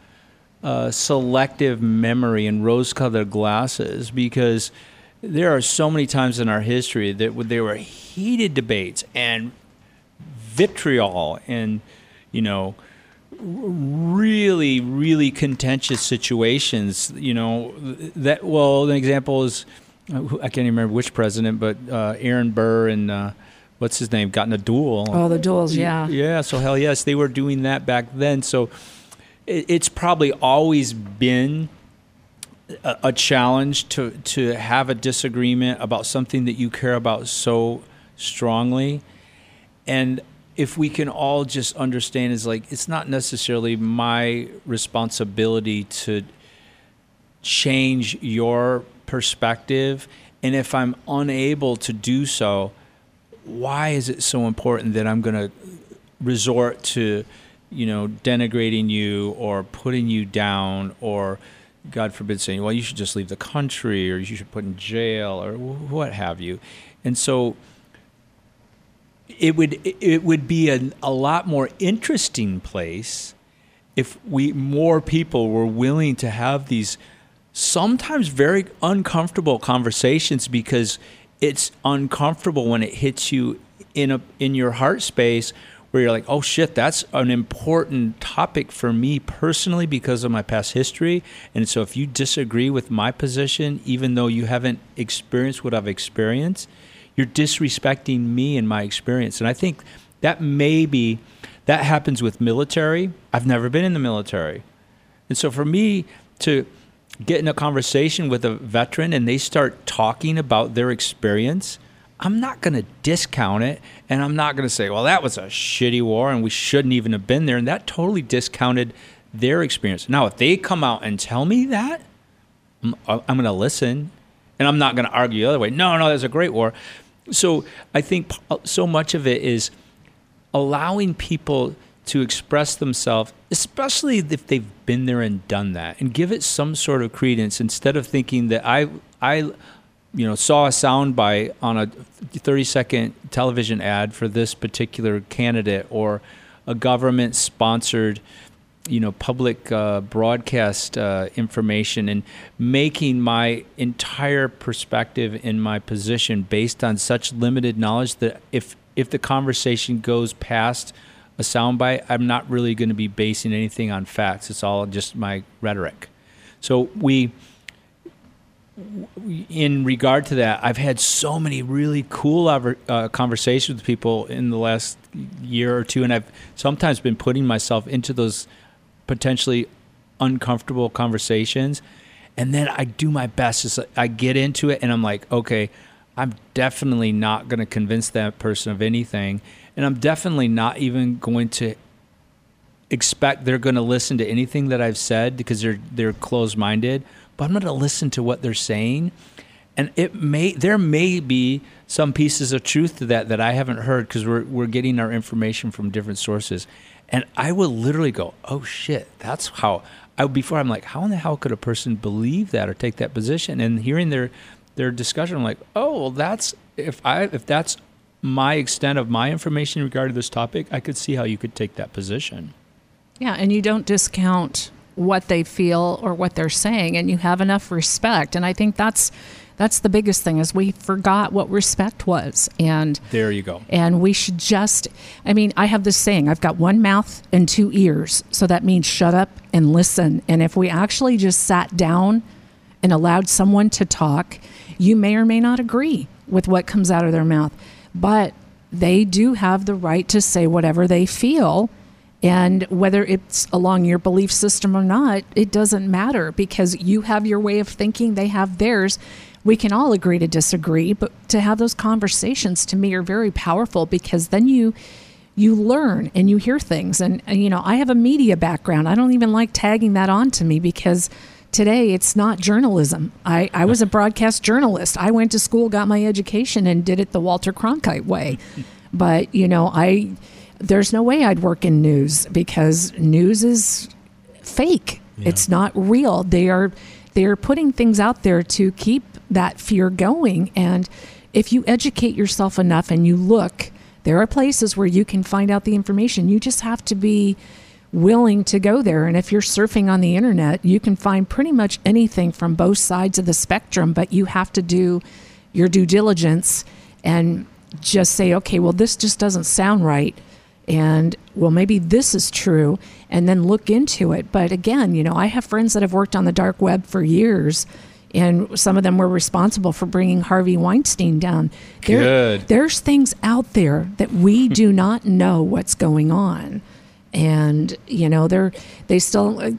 [SPEAKER 2] uh, selective memory and rose-colored glasses because there are so many times in our history that there were heated debates and vitriol and you know really, really contentious situations. You know, that well, an example is uh, I can't even remember which president, but uh, Aaron Burr and uh, what's his name got in a duel.
[SPEAKER 3] Oh, the duels, yeah.
[SPEAKER 2] Yeah, so hell yes, they were doing that back then. So it, it's probably always been a, a challenge to to have a disagreement about something that you care about so strongly, and if we can all just understand is like it's not necessarily my responsibility to change your perspective. And if i'm unable to do so why is it so important that i'm going to resort to you know denigrating you or putting you down or god forbid saying well you should just leave the country or you should put in jail or what have you. And so it would it would be a, a lot more interesting place if we more people were willing to have these sometimes very uncomfortable conversations because it's uncomfortable when it hits you in a in your heart space where you're like, oh shit, that's an important topic for me personally because of my past history. And so if you disagree with my position, even though you haven't experienced what I've experienced, You're disrespecting me and my experience. And I think that maybe that happens with military. I've never been in the military. And so for me to get in a conversation with a veteran and they start talking about their experience, I'm not going to discount it and I'm not going to say, well, that was a shitty war and we shouldn't even have been there. And that totally discounted their experience. Now, if they come out and tell me that, I'm, I'm going to listen and I'm not going to argue the other way. No, no, that's a great war. So I think uh, so much of it is allowing people to express themselves, especially if they've been there and done that, and give it some sort of credence instead of thinking that I, I, you know, saw a soundbite on a 30 second television ad for this particular candidate or a government sponsored you know public uh, broadcast uh, information and making my entire perspective in my position based on such limited knowledge that if if the conversation goes past a soundbite, I'm not really going to be basing anything on facts. It's all just my rhetoric. So we in regard to that, I've had so many really cool uh, conversations with people in the last year or two, and I've sometimes been putting myself into those potentially uncomfortable conversations. And then I do my best. Just I get into it and I'm like, okay, I'm definitely not going to convince that person of anything. And I'm definitely not even going to expect they're going to listen to anything that I've said because they're they're closed-minded, but I'm going to listen to what they're saying. And it may there may be some pieces of truth to that that I haven't heard because we're we're getting our information from different sources. And I will literally go, oh shit, that's how. I before I'm like, how in the hell could a person believe that or take that position? And hearing their their discussion, I'm like, oh, well, that's if I if that's my extent of my information regarding this topic, I could see how you could take that position.
[SPEAKER 3] Yeah, and you don't discount what they feel or what they're saying, and you have enough respect. And I think that's that's the biggest thing is we forgot what respect was. And
[SPEAKER 2] there you go.
[SPEAKER 3] and we should just i mean i have this saying i've got one mouth and two ears. So that means shut up and listen. And if we actually just sat down and allowed someone to talk you may or may not agree with what comes out of their mouth. But they do have the right to say whatever they feel. And whether it's along your belief system or not, it doesn't matter because you have your way of thinking, they have theirs we can all agree to disagree, but to have those conversations to me are very powerful because then you you learn and you hear things and, and you know, I have a media background. I don't even like tagging that on to me because today it's not journalism. I, I was a broadcast journalist. I went to school, got my education, and did it the Walter Cronkite way. But, you know, I there's no way I'd work in news because news is fake. Yeah. It's not real. They are they're putting things out there to keep that fear going. And if you educate yourself enough and you look, there are places where you can find out the information. You just have to be willing to go there. And if you're surfing on the internet, you can find pretty much anything from both sides of the spectrum, but you have to do your due diligence and just say, okay, well, this just doesn't sound right. And well, maybe this is true, and then look into it. But again, you know, I have friends that have worked on the dark web for years and some of them were responsible for bringing Harvey Weinstein down.
[SPEAKER 2] There, Good.
[SPEAKER 3] There's things out there that we do not know what's going on. And you know they're they still uh,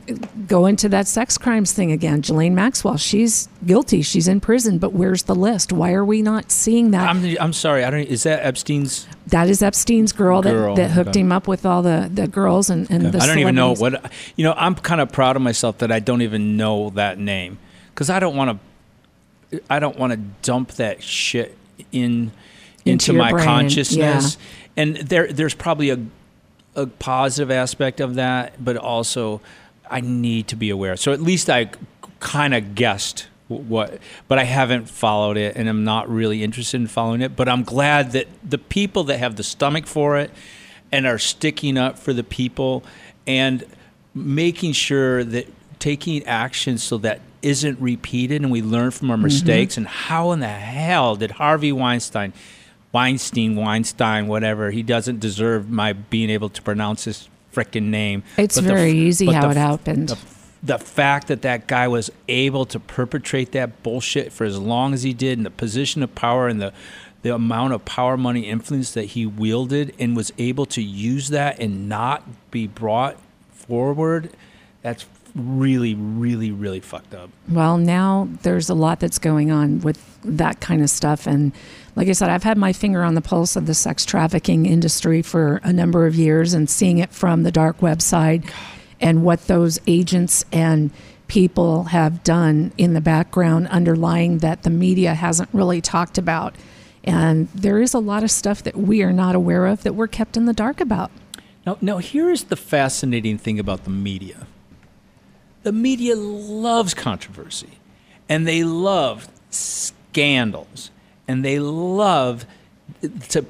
[SPEAKER 3] go into that sex crimes thing again. Ghislaine Maxwell, she's guilty. She's in prison, but where's the list? Why are we not seeing that?
[SPEAKER 2] I'm, I'm sorry. I don't. Is that Epstein's?
[SPEAKER 3] That is Epstein's girl, girl. That, that hooked okay. him up with all the, the girls and, and okay. the. I
[SPEAKER 2] don't even know what. You know, I'm kind of proud of myself that I don't even know that name because I don't want to. I don't want to dump that shit in into, into my brain. consciousness. Yeah. And there, there's probably a a positive aspect of that, but also I need to be aware. So at least I kind of guessed what, but I haven't followed it, and I'm not really interested in following it. But I'm glad that the people that have the stomach for it and are sticking up for the people and making sure that taking action so that isn't repeated and we learn from our mm-hmm. mistakes. Mm-hmm. And how in the hell did Harvey Weinstein, Weinstein, Weinstein, whatever, he doesn't deserve my being able to pronounce his freaking name.
[SPEAKER 3] It's but very the, easy how the, it happened.
[SPEAKER 2] The, the fact that that guy was able to perpetrate that bullshit for as long as he did in the position of power and the the amount of power, money, influence that he wielded and was able to use that and not be brought forward, that's really, really, really fucked up.
[SPEAKER 3] Well, now there's a lot that's going on with that kind of stuff. And like I said, I've had my finger on the pulse of the sex trafficking industry for a number of years and seeing it from the dark web side and what those agents and people have done in the background underlying that the media hasn't really talked about. And there is a lot of stuff that we are not aware of that we're kept in the dark about.
[SPEAKER 2] Now, now here is the fascinating thing about the media. The media loves controversy, and they love scandals, and they love to,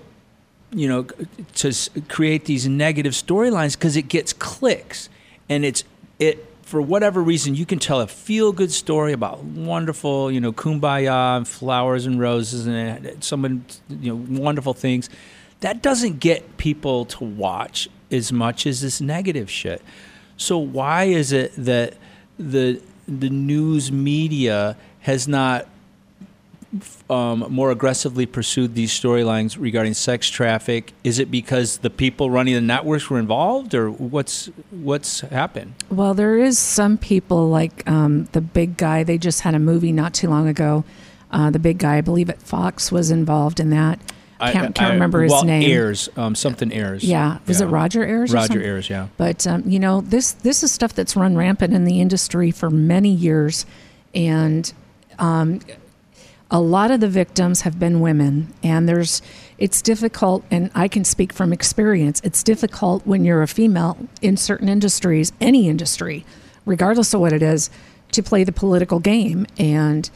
[SPEAKER 2] you know, to create these negative storylines because it gets clicks, and it's it for whatever reason, you can tell a feel good story about wonderful, you know, kumbaya and flowers and roses and uh, someone, you know, wonderful things. That doesn't get people to watch as much as this negative shit. So why is it that the the news media has not um, more aggressively pursued these storylines regarding sex traffic? Is it because the people running the networks were involved, or what's what's happened?
[SPEAKER 3] Well, there is some people like um, the big guy. They just had a movie not too long ago. Uh, the big guy, I believe, at Fox was involved in that. Can't, can't remember his
[SPEAKER 2] well,
[SPEAKER 3] name.
[SPEAKER 2] Ayers, um, something Ayers.
[SPEAKER 3] Yeah, was
[SPEAKER 2] Yeah.
[SPEAKER 3] it Roger Ayers?
[SPEAKER 2] Roger? Ayers, yeah.
[SPEAKER 3] But um, you know, this this is stuff that's run rampant in the industry for many years, and um, a lot of the victims have been women. And there's, it's difficult, and I can speak from experience. It's difficult when you're a female in certain industries, any industry, regardless of what it is, to play the political game, and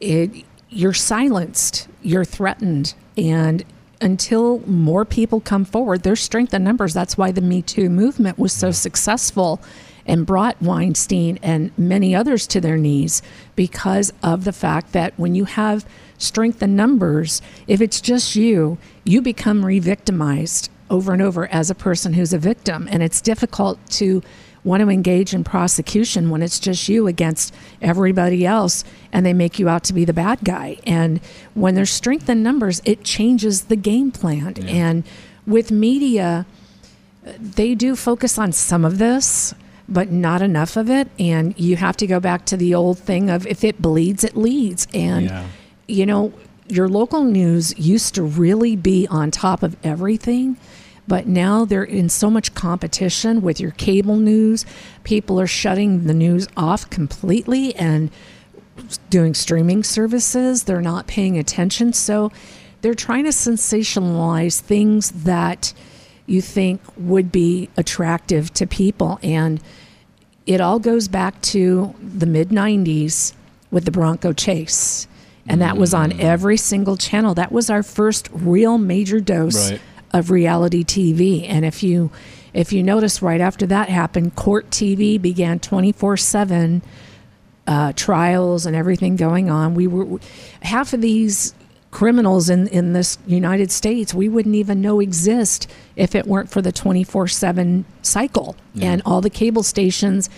[SPEAKER 3] it you're silenced, you're threatened, and until more people come forward, there's strength in numbers. That's why the Me Too movement was so successful and brought Weinstein and many others to their knees because of the fact that when you have strength in numbers, if it's just you, you become re victimized over and over as a person who's a victim. And it's difficult to want to engage in prosecution when it's just you against everybody else and they make you out to be the bad guy. And when there's strength in numbers, it changes the game plan. And with media, they do focus on some of this, but not enough of it. And you have to go back to the old thing of if it bleeds, it leads. And,
[SPEAKER 2] Yeah.
[SPEAKER 3] you know, your local news used to really be on top of everything. But now they're in so much competition with your cable news. People are shutting the news off completely and doing streaming services. They're not paying attention. So they're trying to sensationalize things that you think would be attractive to people. And it all goes back to the mid 90s with the Bronco Chase. And that was on mm. every single channel. That was our first real major dose
[SPEAKER 2] Right.
[SPEAKER 3] Of reality TV. And if you if you notice right after that happened, court TV began 24/7 uh, trials and everything going on. We were half of these criminals in in this United States we wouldn't even know exist if it weren't for the 24/7 cycle and all the cable stations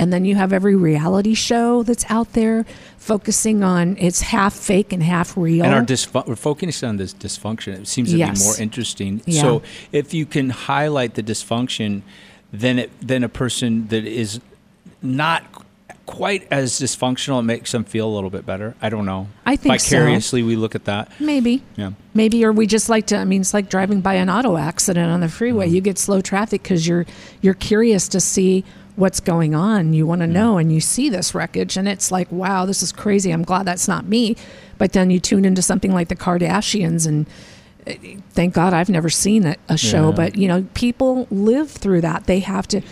[SPEAKER 3] and then you have every reality show that's out there focusing on it's half fake and half real.
[SPEAKER 2] And our we're focusing on this dysfunction. It seems to
[SPEAKER 3] Yes.
[SPEAKER 2] be more interesting.
[SPEAKER 3] Yeah.
[SPEAKER 2] So if you can highlight the dysfunction, then it then a person that is not quite as dysfunctional it makes them feel a little bit better. I don't know.
[SPEAKER 3] I think so.
[SPEAKER 2] vicariously we look at that.
[SPEAKER 3] Maybe.
[SPEAKER 2] Yeah.
[SPEAKER 3] Maybe, or we just like to. I mean, it's like driving by an auto accident on the freeway.
[SPEAKER 2] Mm-hmm.
[SPEAKER 3] You get slow traffic because you're you're curious to see what's going on. You want to know, and you see this wreckage, and it's like, wow, this is crazy. I'm glad that's not me. But then you tune into something like the Kardashians, and uh, thank God I've never seen a, a show.
[SPEAKER 2] Yeah.
[SPEAKER 3] But you know, people live through that. They have to.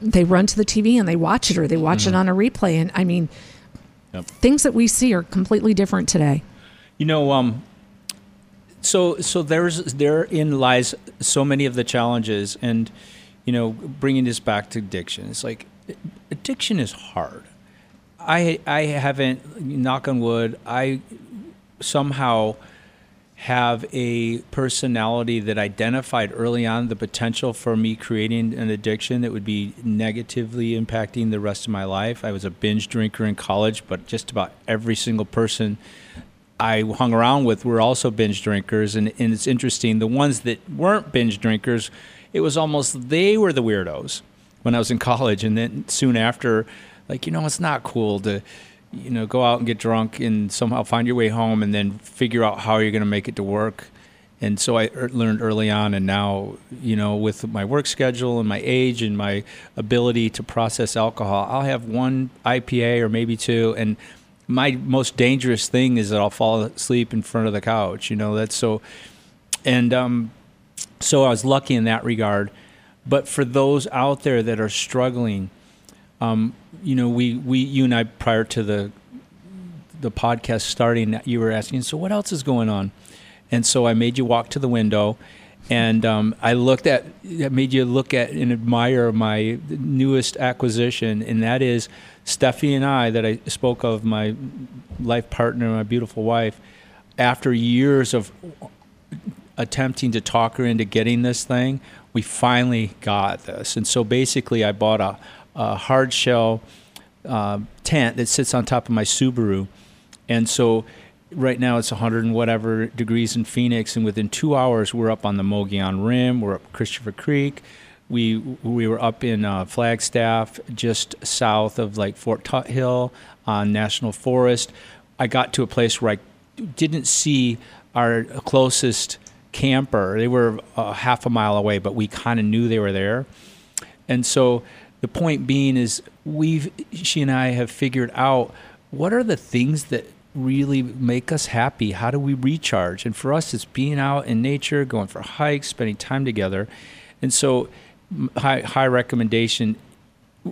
[SPEAKER 3] They run to the TV and they watch it, or they watch it on a replay. And I mean,
[SPEAKER 2] Mm-hmm. Yep.
[SPEAKER 3] things that we see are completely different today.
[SPEAKER 2] You know, um, so so there's therein lies so many of the challenges, and you know, bringing this back to addiction, it's like addiction is hard. I I haven't knock on wood. I somehow have a personality that identified early on the potential for me creating an addiction that would be negatively impacting the rest of my life. I was a binge drinker in college, but just about every single person I hung around with were also binge drinkers, and, and it's interesting. The ones that weren't binge drinkers, it was almost they were the weirdos when I was in college, and then soon after, like you know, it's not cool to you know go out and get drunk and somehow find your way home, and then figure out how you're going to make it to work. And so I er- learned early on, and now you know, with my work schedule and my age and my ability to process alcohol, I'll have one IPA or maybe two, and my most dangerous thing is that I'll fall asleep in front of the couch. You know, that's so. And um, so I was lucky in that regard. But for those out there that are struggling, um, you know, we, we you and I prior to the the podcast starting, you were asking, so what else is going on? And so I made you walk to the window, and um, I looked at, I made you look at and admire my newest acquisition, and that is Steffi and I, that I spoke of, my life partner, my beautiful wife. After years of attempting to talk her into getting this thing, we finally got this. And so basically, I bought a, a hard shell uh, tent that sits on top of my Subaru. And so right now it's 100 and whatever degrees in Phoenix, and within two hours we're up on the Mogollon Rim, we're up Christopher Creek. We we were up in uh, Flagstaff, just south of like Fort Tuthill on National Forest. I got to a place where I didn't see our closest camper. They were a half a mile away, but we kind of knew they were there. And so the point being is we've she and I have figured out what are the things that really make us happy? How do we recharge? And for us, it's being out in nature, going for hikes, spending time together. And so, high, high recommendation.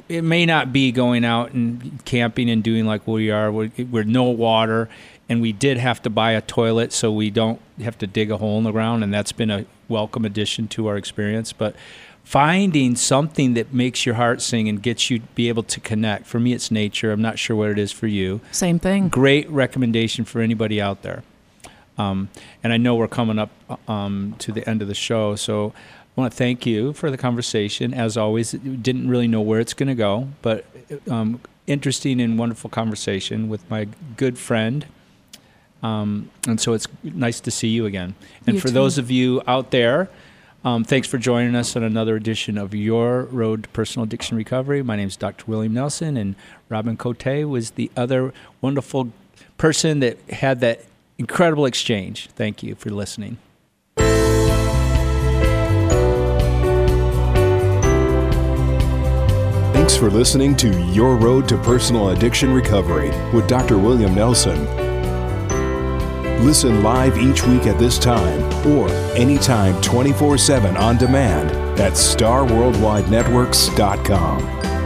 [SPEAKER 2] It may not be going out and camping and doing like we are, with no water, and we did have to buy a toilet so we don't have to dig a hole in the ground, and that's been a welcome addition to our experience. But finding something that makes your heart sing and gets you to be able to connect. For me, it's nature. I'm not sure what it is for you.
[SPEAKER 3] Same thing.
[SPEAKER 2] Great recommendation for anybody out there. Um, and I know we're coming up um, to the end of the show, so I want to thank you for the conversation. As always, didn't really know where it's going to go, but um, interesting and wonderful conversation with my good friend. Um, and so it's nice to see you again. And
[SPEAKER 3] You
[SPEAKER 2] for
[SPEAKER 3] too.
[SPEAKER 2] those of you out there, um, thanks for joining us on another edition of Your Road to Personal Addiction Recovery. My name is Dr. William Nelson, and Robin Cote was the other wonderful person that had that incredible exchange. Thank you for listening.
[SPEAKER 1] Thanks for listening to Your Road to Personal Addiction Recovery with Dr. William Nelson. Listen live each week at this time or anytime 24 7 on demand at starworldwidenetworks.com.